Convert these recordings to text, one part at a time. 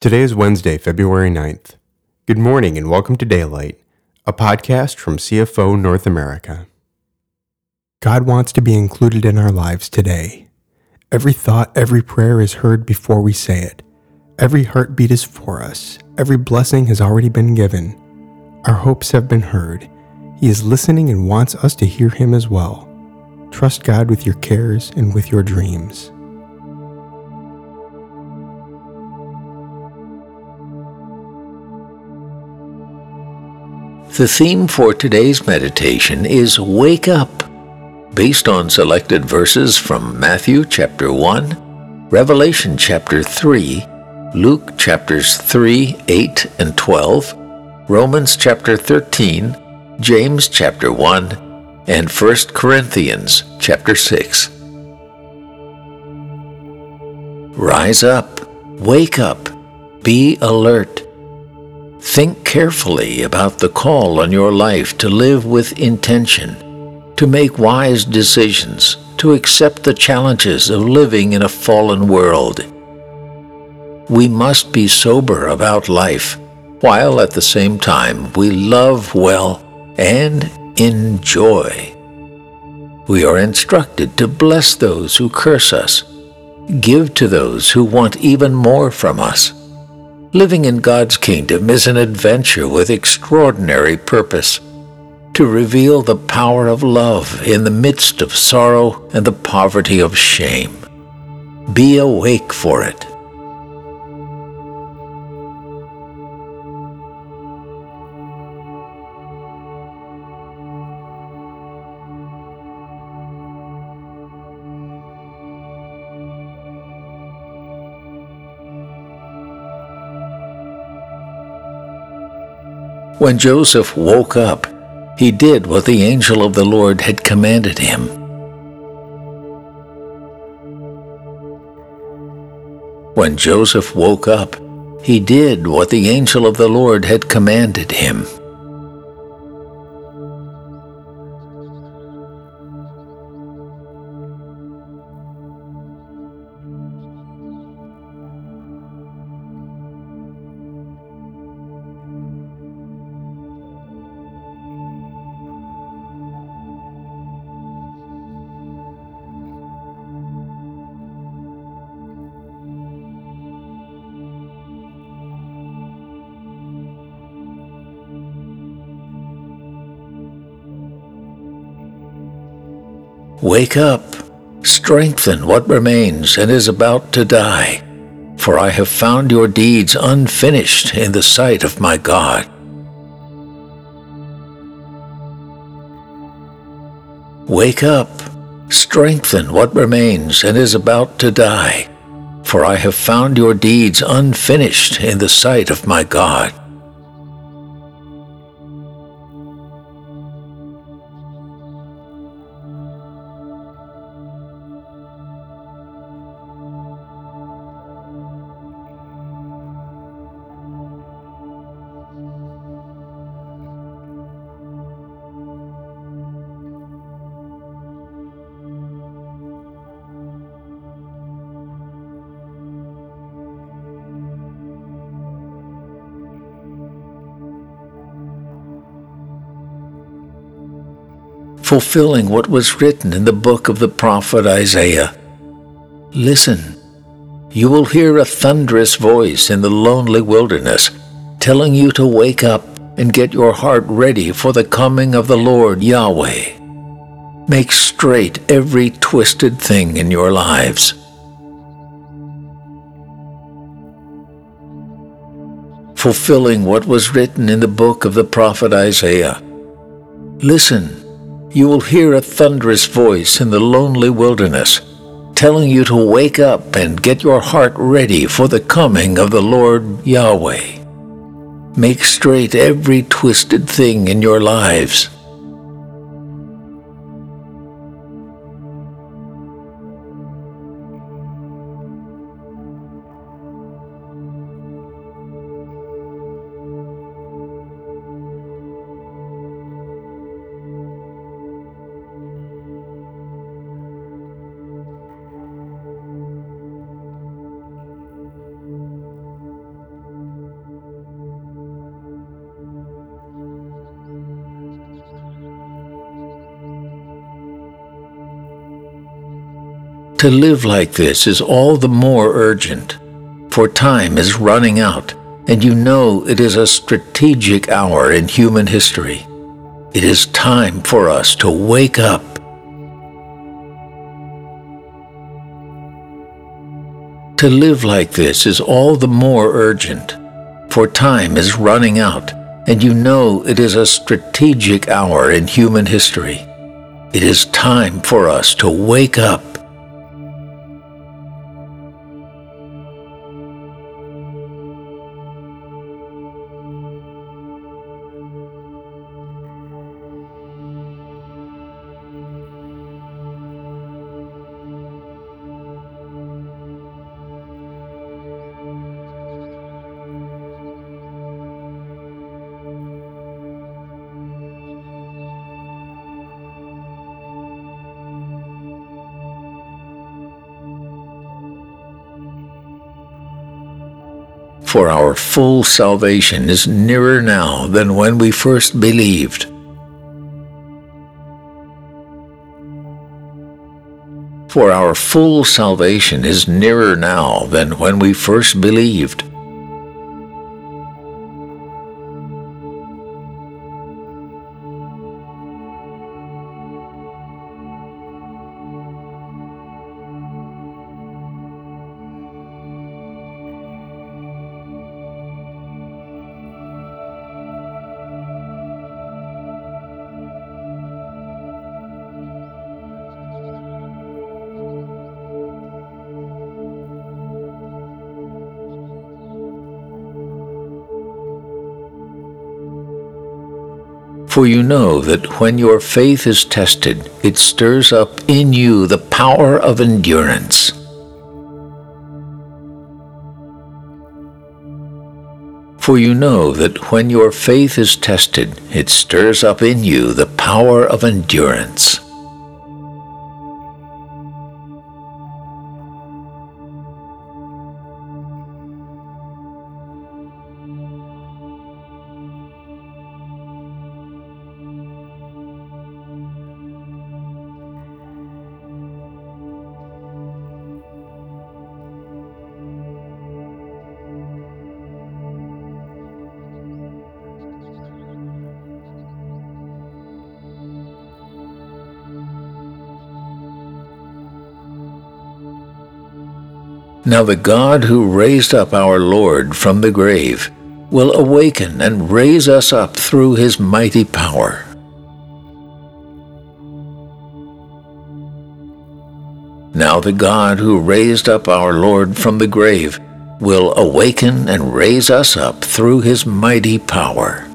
Today is Wednesday, February 9th. Good morning and welcome to Daylight, a podcast from CFO North America. God wants to be included in our lives today. Every thought, every prayer is heard before we say it. Every heartbeat is for us. Every blessing has already been given. Our hopes have been heard. He is listening and wants us to hear Him as well. Trust God with your cares and with your dreams. The theme for today's meditation is Wake Up, based on selected verses from Matthew chapter 1, Revelation chapter 3, Luke chapters 3, 8, and 12, Romans chapter 13, James chapter 1, and 1 Corinthians chapter 6. Rise up, wake up, be alert Think carefully about the call on your life to live with intention, to make wise decisions, to accept the challenges of living in a fallen world. We must be sober about life, while at the same time we love well and enjoy. We are instructed to bless those who curse us, give to those who want even more from us Living in God's kingdom is an adventure with extraordinary purpose to reveal the power of love in the midst of sorrow and the poverty of shame. Be awake for it. When Joseph woke up, he did what the angel of the Lord had commanded him. When Joseph woke up, he did what the angel of the Lord had commanded him. Wake up, strengthen what remains and is about to die, for I have found your deeds unfinished in the sight of my God. Wake up, strengthen what remains and is about to die, for I have found your deeds unfinished in the sight of my God. Fulfilling what was written in the book of the prophet Isaiah. Listen, you will hear a thunderous voice in the lonely wilderness, telling you to wake up and get your heart ready for the coming of the Lord Yahweh. Make straight every twisted thing in your lives. Fulfilling what was written in the book of the prophet Isaiah. Listen, you will hear a thunderous voice in the lonely wilderness, telling you to wake up and get your heart ready for the coming of the Lord Yahweh. Make straight every twisted thing in your lives. To live like this is all the more urgent, for time is running out, and you know it is a strategic hour in human history. It is time for us to wake up. To live like this is all the more urgent, for time is running out, and you know it is a strategic hour in human history. It is time for us to wake up. For our full salvation is nearer now than when we first believed. For our full salvation is nearer now than when we first believed. For you know that when your faith is tested, it stirs up in you the power of endurance. For you know that when your faith is tested, it stirs up in you the power of endurance. Now the God who raised up our Lord from the grave will awaken and raise us up through his mighty power. Now the God who raised up our Lord from the grave will awaken and raise us up through his mighty power.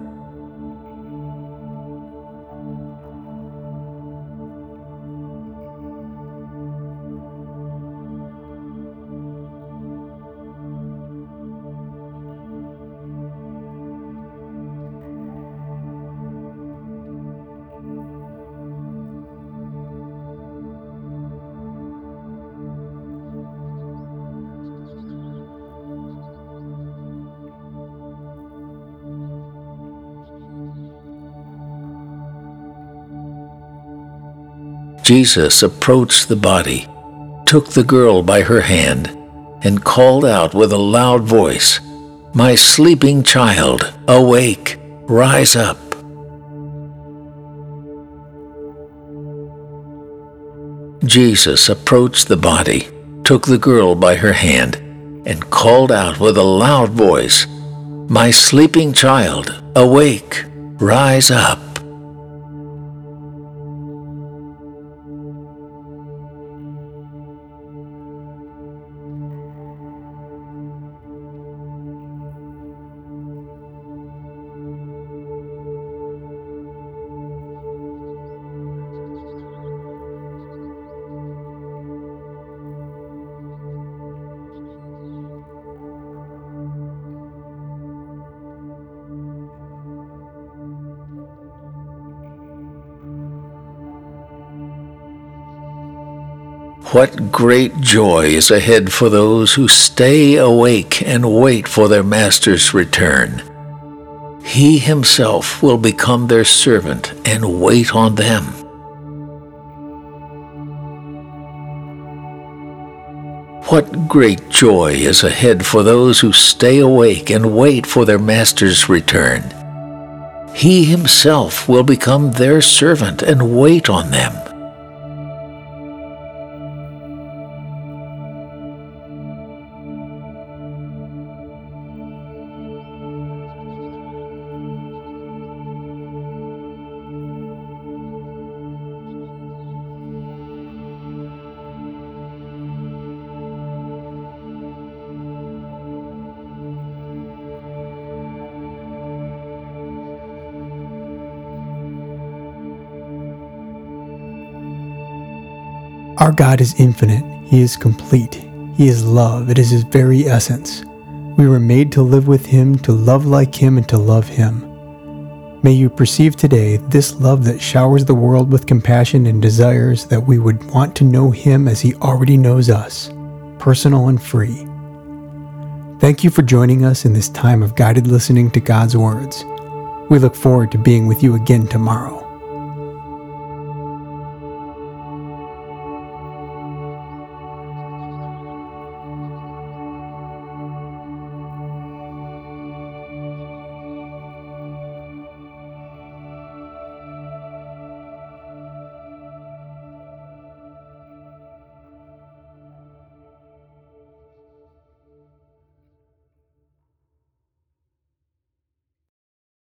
Jesus approached the body, took the girl by her hand, and called out with a loud voice, My sleeping child, awake, rise up. Jesus approached the body, took the girl by her hand, and called out with a loud voice, My sleeping child, awake, rise up. What great joy is ahead for those who stay awake and wait for their Master's return. He himself will become their servant and wait on them. What great joy is ahead for those who stay awake and wait for their Master's return. He Himself will become their servant and wait on them. Our God is infinite, He is complete, He is love, it is His very essence. We were made to live with Him, to love like Him, and to love Him. May you perceive today this love that showers the world with compassion and desires that we would want to know Him as He already knows us, personal and free. Thank you for joining us in this time of guided listening to God's words. We look forward to being with you again tomorrow.